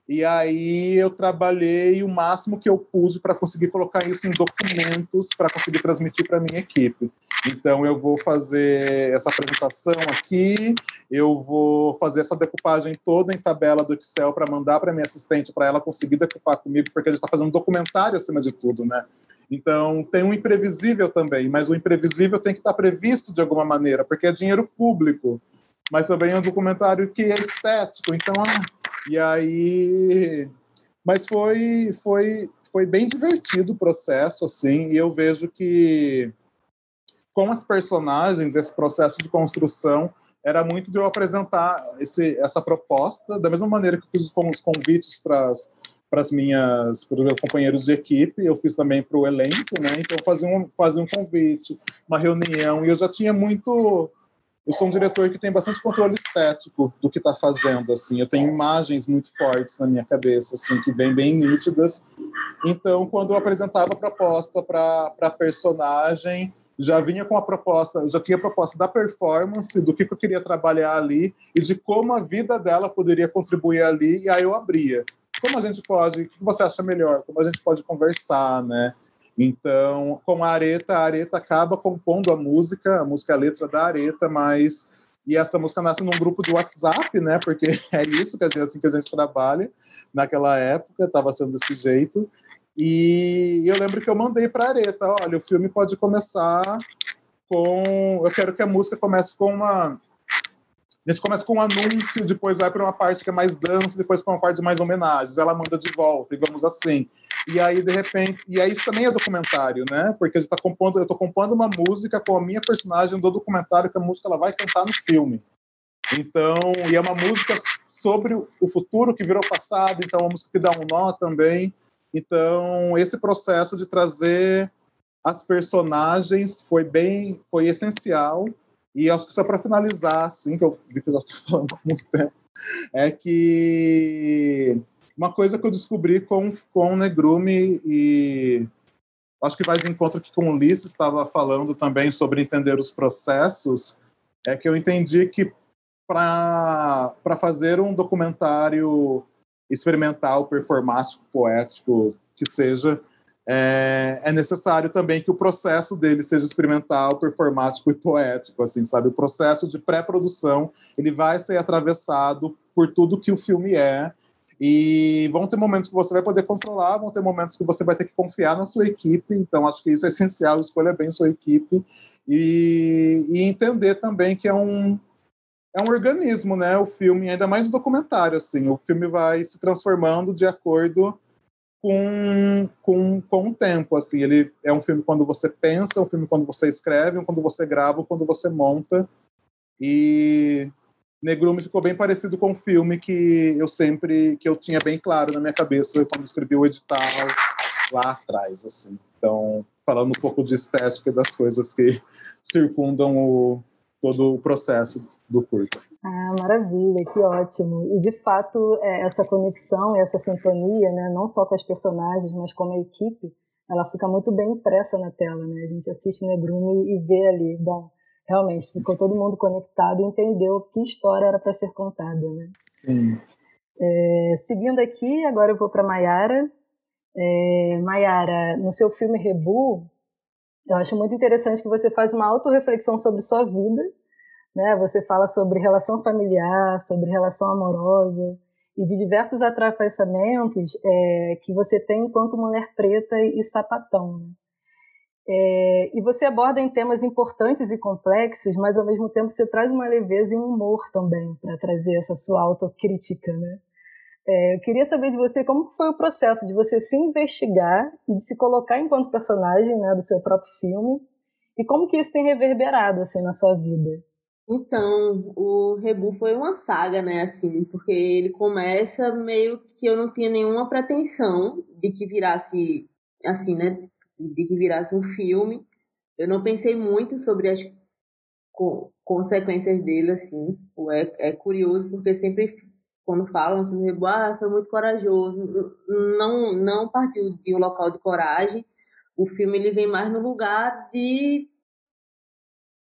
e aí eu trabalhei o máximo que eu pude para conseguir colocar isso em documentos para conseguir transmitir para minha equipe. Então eu vou fazer essa apresentação aqui, eu vou fazer essa decupagem toda em tabela do Excel para mandar para minha assistente para ela conseguir decupar comigo, porque a gente está fazendo um documentário acima de tudo, né? Então tem um imprevisível também, mas o imprevisível tem que estar previsto de alguma maneira, porque é dinheiro público. Mas também é um documentário que é estético, então ah, e aí, mas foi foi foi bem divertido o processo assim, e eu vejo que com as personagens esse processo de construção era muito de eu apresentar esse, essa proposta da mesma maneira que eu fiz com os convites para para as minhas para os meus companheiros de equipe eu fiz também para o elenco né então fazia um fazia um convite uma reunião e eu já tinha muito eu sou um diretor que tem bastante controle estético do que está fazendo, assim. Eu tenho imagens muito fortes na minha cabeça, assim, que vêm bem nítidas. Então, quando eu apresentava a proposta para a personagem, já vinha com a proposta, já tinha a proposta da performance, do que, que eu queria trabalhar ali e de como a vida dela poderia contribuir ali, e aí eu abria. Como a gente pode, o que você acha melhor? Como a gente pode conversar, né? Então, com a Areta, a Areta acaba compondo a música, a música é a letra da Areta, mas e essa música nasce num grupo de WhatsApp, né? Porque é isso que a gente, assim que a gente trabalha. Naquela época estava sendo desse jeito. E eu lembro que eu mandei para Areta, olha, o filme pode começar com, eu quero que a música comece com uma a gente começa com um anúncio, depois vai para uma parte que é mais dança, depois para uma parte de mais homenagens. Ela manda de volta e vamos assim. E aí, de repente, e aí isso também é documentário, né? Porque a gente tá compondo, eu estou compondo uma música com a minha personagem do documentário, que a música ela vai cantar no filme. Então, e é uma música sobre o futuro que virou passado, então é uma música que dá um nó também. Então, esse processo de trazer as personagens foi bem, foi essencial e acho que só para finalizar, assim, que eu vi que eu já estou falando há muito tempo, é que uma coisa que eu descobri com, com o Negrume e acho que vai de encontro que com o Ulisses estava falando também sobre entender os processos, é que eu entendi que para fazer um documentário experimental, performático, poético, que seja, é, é, necessário também que o processo dele seja experimental, performático e poético, assim, sabe? O processo de pré-produção, ele vai ser atravessado por tudo que o filme é, e vão ter momentos que você vai poder controlar, vão ter momentos que você vai ter que confiar na sua equipe, então acho que isso é essencial, escolha bem sua equipe, e, e entender também que é um, é um organismo, né? O filme, ainda mais o documentário, assim. O filme vai se transformando de acordo com, com, com o tempo, assim. Ele é um filme quando você pensa, um filme quando você escreve, um quando você grava, um quando você monta. E Negrume ficou bem parecido com o filme que eu sempre, que eu tinha bem claro na minha cabeça quando escrevi o edital lá atrás, assim. Então, falando um pouco de estética das coisas que circundam o, todo o processo do curta. Ah, maravilha, que ótimo. E de fato, é, essa conexão e essa sintonia, né, não só com as personagens, mas com a equipe, ela fica muito bem impressa na tela, né? A gente assiste Negrume e vê ali, bom, realmente ficou todo mundo conectado e entendeu que história era para ser contada, né? Sim. É, seguindo aqui, agora eu vou para Maiara. É, Maiara, no seu filme Rebu, eu acho muito interessante que você faz uma autorreflexão sobre sua vida, né? Você fala sobre relação familiar, sobre relação amorosa e de diversos atravessamentos é, que você tem enquanto mulher preta e sapatão. Né? É, e você aborda em temas importantes e complexos, mas ao mesmo tempo você traz uma leveza e um humor também para trazer essa sua autocrítica, né? É, eu queria saber de você como foi o processo de você se investigar e de se colocar enquanto personagem né, do seu próprio filme e como que isso tem reverberado assim na sua vida. Então, o Rebu foi uma saga, né, assim, porque ele começa meio que eu não tinha nenhuma pretensão de que virasse, assim, né, de que virasse um filme. Eu não pensei muito sobre as co consequências dele, assim, tipo, é, é curioso porque sempre quando falam assim, ah, foi muito corajoso, não, não partiu de um local de coragem. O filme ele vem mais no lugar de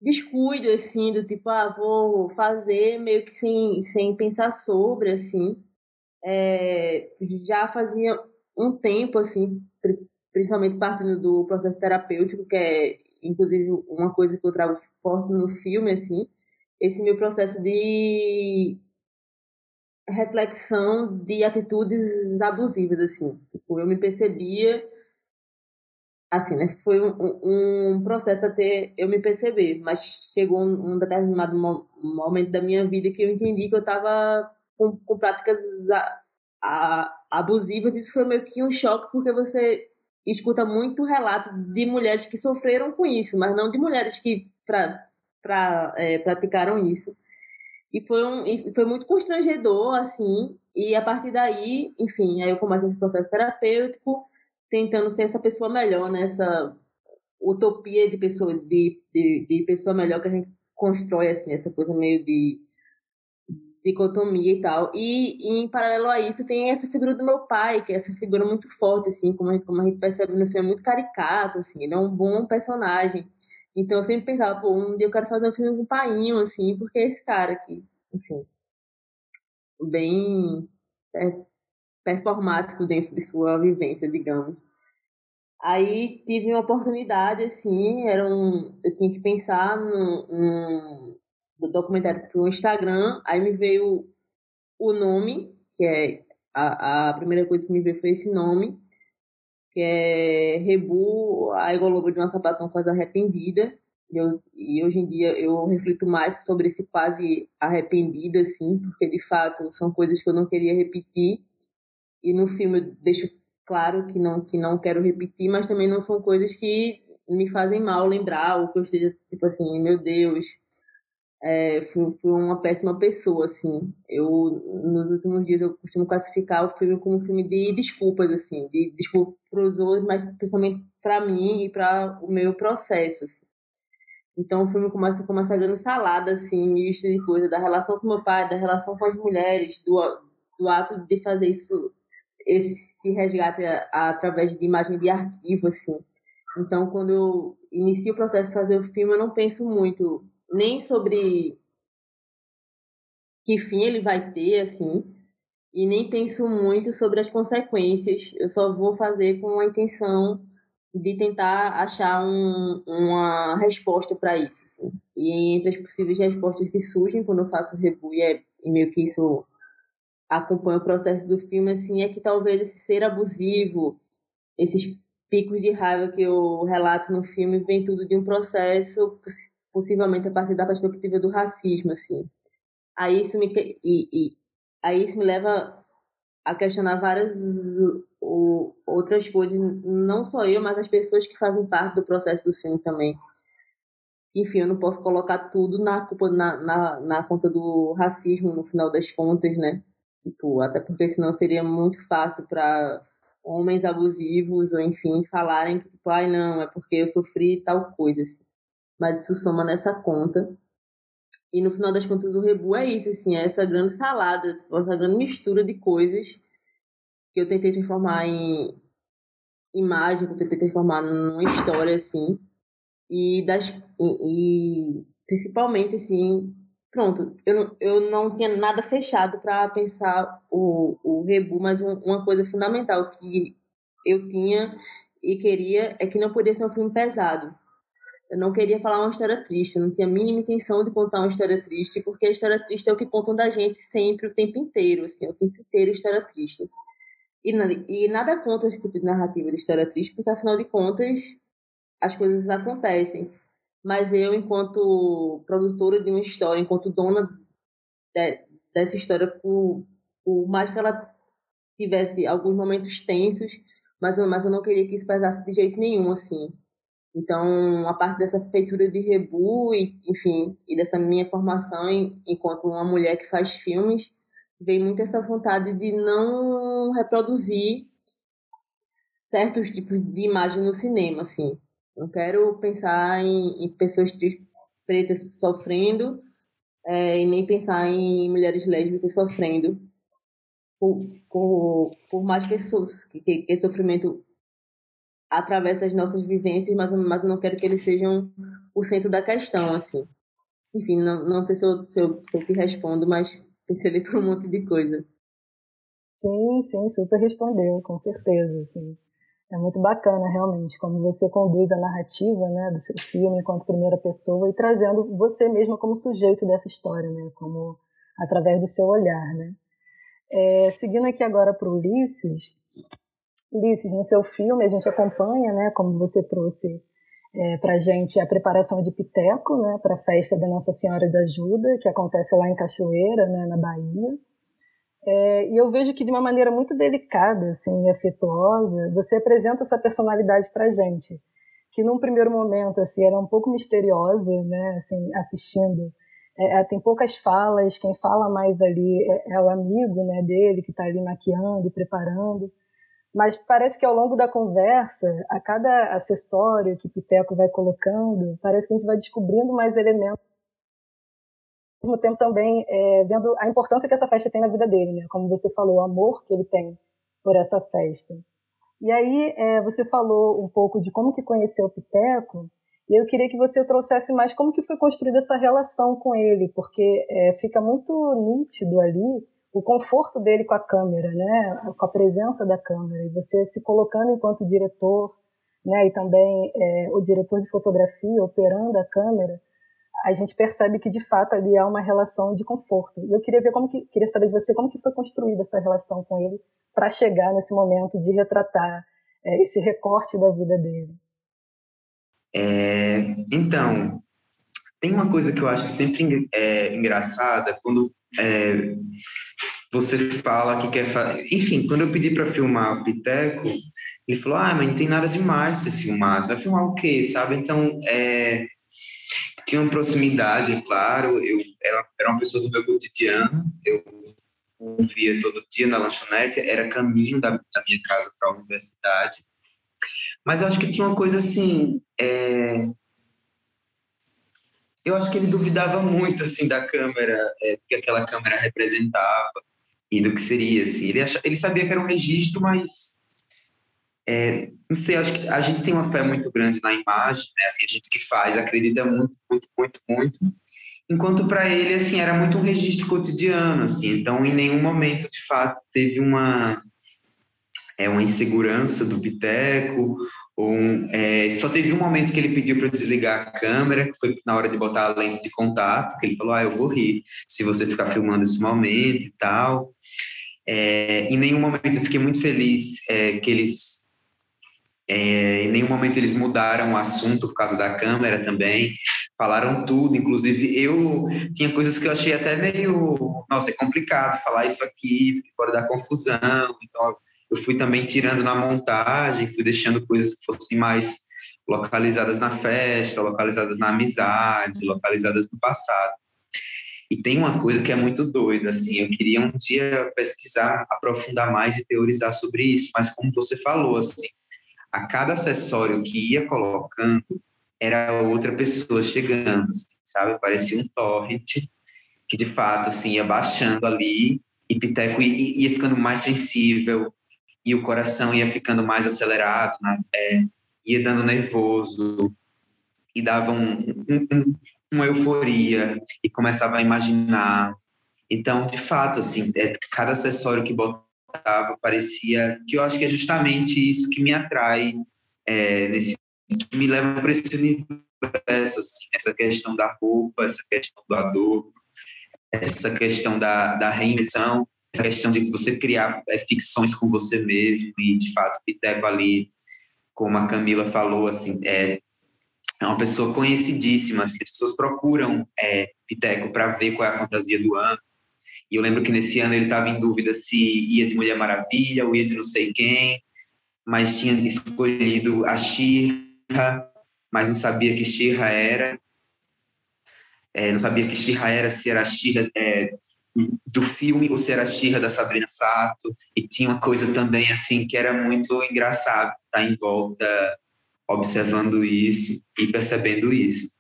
descuido, assim, do tipo, ah, vou fazer meio que sem, sem pensar sobre, assim. É, já fazia um tempo, assim, principalmente partindo do processo terapêutico, que é, inclusive, uma coisa que eu trago forte no filme, assim, esse meu processo de reflexão de atitudes abusivas, assim. Tipo, eu me percebia, assim, né? Foi um, um processo até eu me perceber, mas chegou um, determinado momento da minha vida que eu entendi que eu estava com, com, práticas a, a, abusivas. Isso foi meio que um choque, porque você escuta muito relato de mulheres que sofreram com isso, mas não de mulheres que pra, pra, é, praticaram isso. E foi, um, e foi muito constrangedor, assim, e a partir daí, enfim, aí eu comecei esse processo terapêutico, tentando ser essa pessoa melhor, né? Essa utopia de pessoa, de, de, de pessoa melhor que a gente constrói, assim, essa coisa meio de dicotomia e tal. E, e, em paralelo a isso tem essa figura do meu pai, que é essa figura muito forte, assim, como a gente, como a gente percebe no filme, é muito caricato, assim, ele é um bom personagem. Então eu sempre pensava, pô, um dia eu quero fazer um filme com o painho, assim, porque é esse cara aqui, enfim, bem é, performático dentro de sua vivência, digamos. Aí tive uma oportunidade, assim, era um, eu tinha que pensar num, num documentário para o Instagram, aí me veio o nome, que é a, a primeira coisa que me veio foi esse nome, que é Rebu, a Egolobo de uma sapatão quase arrependida. E, eu, e hoje em dia eu reflito mais sobre esse quase arrependida, assim, porque de fato são coisas que eu não queria repetir. E no filme eu deixo claro que não, que não quero repetir, mas também não são coisas que me fazem mal lembrar, ou que eu esteja tipo assim, meu Deus, é, fui, fui, uma péssima pessoa, assim. Eu, nos últimos dias, eu costumo classificar o filme como um filme de desculpas, assim, de desculpas para os outros, mas principalmente para mim e para o meu processo, assim. Então o filme começa com uma grande salada, assim, mista de coisa, da relação com meu pai, da relação com as mulheres, do, do ato de fazer isso, esse resgate através de imagem de arquivo, assim. Então, quando eu inicio o processo de fazer o filme, eu não penso muito nem sobre que fim ele vai ter, assim, e nem penso muito sobre as consequências. Eu só vou fazer com a intenção de tentar achar um, uma resposta para isso. Assim. E entre as possíveis respostas que surgem quando eu faço o review, é, e meio que isso acompanha o processo do filme, assim, é que talvez esse ser abusivo, esses picos de raiva que eu relato no filme, vem tudo de um processo possivelmente a partir da perspectiva do racismo, assim. Aí isso me, e, e, aí isso me leva a questionar várias o, outras coisas, não só eu, mas as pessoas que fazem parte do processo do filme também. Enfim, eu não posso colocar tudo na culpa na, na, na conta do racismo no final das contas, né? Tipo, até porque senão seria muito fácil para homens abusivos ou enfim falarem que tipo, ai não, é porque eu sofri tal coisa. Assim. Mas isso soma nessa conta. E no final das contas o rebu é isso, assim, é essa grande salada, tipo, essa grande mistura de coisas que eu tentei transformar em imagem, que eu tentei transformar numa história, assim. E, das, e, e principalmente, assim, pronto, eu não, eu não tinha nada fechado para pensar o, o rebu, mas um, uma coisa fundamental que eu tinha e queria é que não podia ser um filme pesado. Eu não queria falar uma história triste, eu não tinha a mínima intenção de contar uma história triste, porque a história triste é o que contam da gente sempre, o tempo inteiro, assim, o tempo inteiro história triste. E, e nada contra esse tipo de narrativa de história triste, porque afinal de contas as coisas acontecem. Mas eu, enquanto produtora de uma história, enquanto dona de, dessa história, por, por mais que ela tivesse alguns momentos tensos, mas eu, mas eu não queria que isso pesasse de jeito nenhum, assim. Então, a parte dessa feitura de rebu, e, enfim, e dessa minha formação em, enquanto uma mulher que faz filmes, veio muito essa vontade de não reproduzir certos tipos de imagem no cinema, assim. Não quero pensar em, em pessoas pretas sofrendo é, e nem pensar em mulheres lésbicas sofrendo. Por, por, por mais que, so, que, que sofrimento atravessa as nossas vivências, mas, mas eu não quero que eles sejam o centro da questão, assim. Enfim, não, não sei se eu, se eu, se eu te respondo, mas pensei ali por um monte de coisa. Sim, sim, super respondeu, com certeza, assim. É muito bacana, realmente, como você conduz a narrativa né, do seu filme enquanto primeira pessoa e trazendo você mesma como sujeito dessa história, né, como através do seu olhar. Né. É, seguindo aqui agora para o Ulisses, Ulisses, no seu filme a gente acompanha, né, como você trouxe é, para a gente, a preparação de Piteco né, para a festa da Nossa Senhora da Ajuda, que acontece lá em Cachoeira, né, na Bahia. É, e eu vejo que de uma maneira muito delicada assim, e afetuosa, você apresenta essa personalidade para a gente, que num primeiro momento assim, era um pouco misteriosa, né, assim, assistindo. É, é tem poucas falas, quem fala mais ali é, é o amigo né, dele, que está ali maquiando e preparando. Mas parece que ao longo da conversa, a cada acessório que Piteco vai colocando, parece que a gente vai descobrindo mais elementos ao mesmo tempo também é, vendo a importância que essa festa tem na vida dele, né? Como você falou, o amor que ele tem por essa festa. E aí é, você falou um pouco de como que conheceu o Piteco, e eu queria que você trouxesse mais como que foi construída essa relação com ele, porque é, fica muito nítido ali o conforto dele com a câmera, né? Com a presença da câmera, e você se colocando enquanto diretor, né? E também é, o diretor de fotografia operando a câmera, a gente percebe que de fato ali há uma relação de conforto. E eu queria ver como que queria saber de você como que foi construída essa relação com ele para chegar nesse momento de retratar é, esse recorte da vida dele. É, então, tem uma coisa que eu acho sempre é, engraçada quando é, você fala que quer fazer. Enfim, quando eu pedi para filmar o Piteco, ele falou: Ah, mas não tem nada demais você filmar. Você vai filmar o quê, sabe? Então, é, tinha uma proximidade, é claro. Eu era, era uma pessoa do meu cotidiano. Eu via todo dia na lanchonete, era caminho da, da minha casa para a universidade. Mas eu acho que tinha uma coisa assim. É... Eu acho que ele duvidava muito assim da câmera, é, que aquela câmera representava e do que seria. Assim. Ele, ele sabia que era um registro, mas é, não sei, acho que a gente tem uma fé muito grande na imagem, né? Assim, a gente que faz acredita muito, muito, muito, muito. Enquanto para ele, assim, era muito um registro cotidiano, assim. Então, em nenhum momento, de fato, teve uma é uma insegurança do Piteco, ou é, só teve um momento que ele pediu para desligar a câmera, que foi na hora de botar a lente de contato, que ele falou, ah, eu vou rir se você ficar filmando esse momento e tal. É, em nenhum momento eu fiquei muito feliz é, que eles é, em nenhum momento eles mudaram o assunto por causa da câmera também. falaram tudo, inclusive eu tinha coisas que eu achei até meio, nossa, é complicado falar isso aqui, pode dar confusão, então eu fui também tirando na montagem, fui deixando coisas que fossem mais localizadas na festa, localizadas na amizade, localizadas no passado. E tem uma coisa que é muito doida, assim, eu queria um dia pesquisar, aprofundar mais e teorizar sobre isso, mas como você falou, assim, a cada acessório que ia colocando era outra pessoa chegando, assim, sabe? Parecia um torrent que de fato assim ia baixando ali e Piteco ia, ficando mais sensível e o coração ia ficando mais acelerado, né? É, ia dando nervoso e dava um, um, um, uma euforia e começava a imaginar. Então, de fato, assim, é, cada acessório que botava parecia que eu acho que é justamente isso que me atrai é, nesse que me leva para esse universo, assim, essa questão da roupa, essa questão do adorno, essa questão da, da reinvenção, essa questão de você criar é, ficções com você mesmo e, de fato, Piteco ali, como a Camila falou, assim, é, é uma pessoa conhecidíssima. Assim, as pessoas procuram é, Piteco para ver qual é a fantasia do ano. E eu lembro que nesse ano ele estava em dúvida se ia de Mulher Maravilha ou ia de não sei quem, mas tinha escolhido a Shira, mas não sabia que Shira era. É, não sabia que Shira era, se era a Shira é, do filme ou se era a Shira da Sabrina Sato. E tinha uma coisa também assim que era muito engraçado estar tá em volta observando isso e percebendo isso.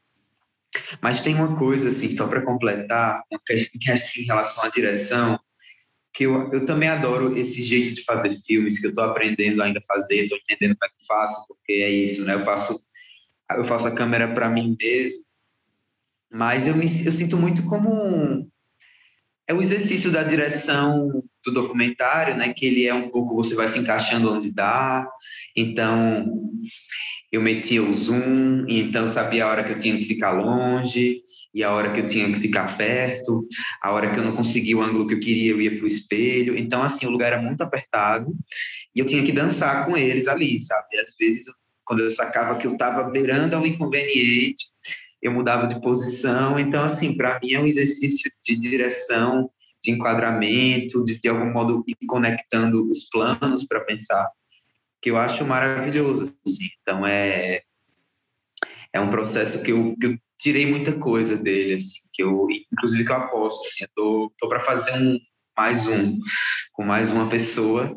Mas tem uma coisa, assim, só para completar, é assim, em relação à direção, que eu, eu também adoro esse jeito de fazer filmes, que eu estou aprendendo ainda a fazer, estou entendendo como é que faço, porque é isso, né? Eu faço, eu faço a câmera para mim mesmo, mas eu, me, eu sinto muito como um, é o exercício da direção do documentário, né? Que ele é um pouco você vai se encaixando onde dá. Então, eu metia o zoom, e então sabia a hora que eu tinha que ficar longe, e a hora que eu tinha que ficar perto, a hora que eu não conseguia o ângulo que eu queria, eu ia para o espelho. Então, assim, o lugar era muito apertado, e eu tinha que dançar com eles ali, sabe? Às vezes, quando eu sacava que eu estava beirando ao inconveniente, eu mudava de posição. Então, assim, para mim é um exercício de direção, de enquadramento, de de algum modo ir conectando os planos para pensar que eu acho maravilhoso. Assim. Então, é, é um processo que eu, que eu tirei muita coisa dele, assim, que eu, inclusive que eu aposto, assim, eu tô, tô para fazer um mais um com mais uma pessoa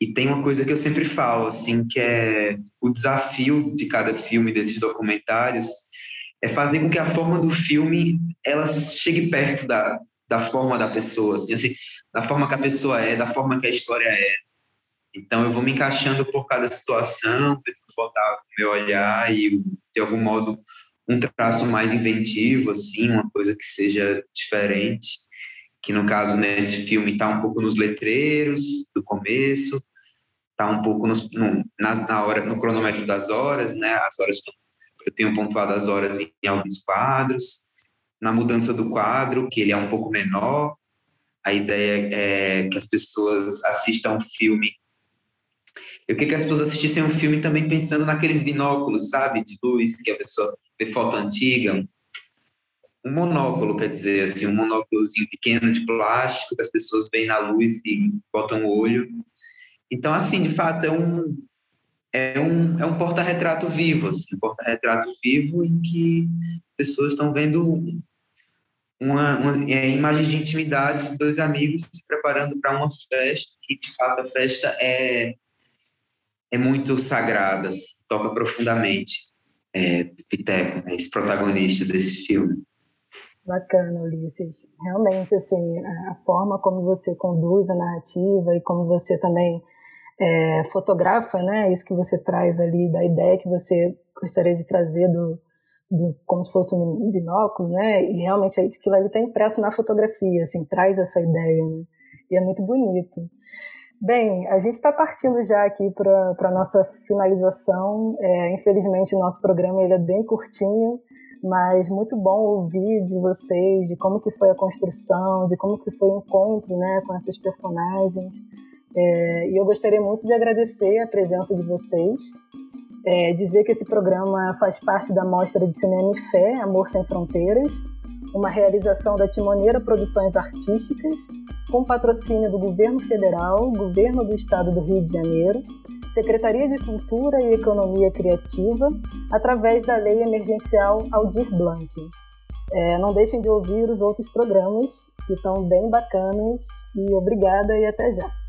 e tem uma coisa que eu sempre falo, assim, que é o desafio de cada filme desses documentários é fazer com que a forma do filme ela chegue perto da, da forma da pessoa, assim, assim, da forma que a pessoa é, da forma que a história é. Então eu vou me encaixando por cada situação, botar o meu olhar e de algum modo um traço mais inventivo, assim, uma coisa que seja diferente, que no caso nesse filme está um pouco nos letreiros do começo, está um pouco nos, no, na, na, hora, no cronômetro das horas, né? As horas eu tenho pontuado as horas em, em alguns quadros, na mudança do quadro, que ele é um pouco menor. A ideia é que as pessoas assistam um filme eu queria que as pessoas assistissem um filme também pensando naqueles binóculos, sabe, de luz, que a pessoa vê foto antiga. Um monóculo, quer dizer, assim, um monóculozinho pequeno de plástico que as pessoas veem na luz e botam o olho. Então, assim, de fato, é um, é um, é um porta-retrato vivo, assim, um porta-retrato vivo em que pessoas estão vendo uma, uma é, imagem de intimidade de dois amigos se preparando para uma festa, que de fato a festa é é muito sagradas, toca profundamente. É, Piteco, é esse protagonista desse filme. Bacana, Ulisses. Realmente, assim, a forma como você conduz a narrativa e como você também é, fotografa, né? Isso que você traz ali da ideia que você gostaria de trazer do, do como se fosse um binóculo, né? E realmente aquilo ali está impresso na fotografia, assim, traz essa ideia, né? E é muito bonito. Bem, a gente está partindo já aqui para a nossa finalização. É, infelizmente, o nosso programa ele é bem curtinho, mas muito bom ouvir de vocês, de como que foi a construção, de como que foi o encontro né, com essas personagens. É, e eu gostaria muito de agradecer a presença de vocês. É, dizer que esse programa faz parte da Mostra de Cinema e Fé, Amor Sem Fronteiras, uma realização da Timoneira Produções Artísticas, com patrocínio do Governo Federal, Governo do Estado do Rio de Janeiro, Secretaria de Cultura e Economia Criativa, através da Lei Emergencial Aldir Blanc. É, não deixem de ouvir os outros programas, que estão bem bacanas, e obrigada e até já.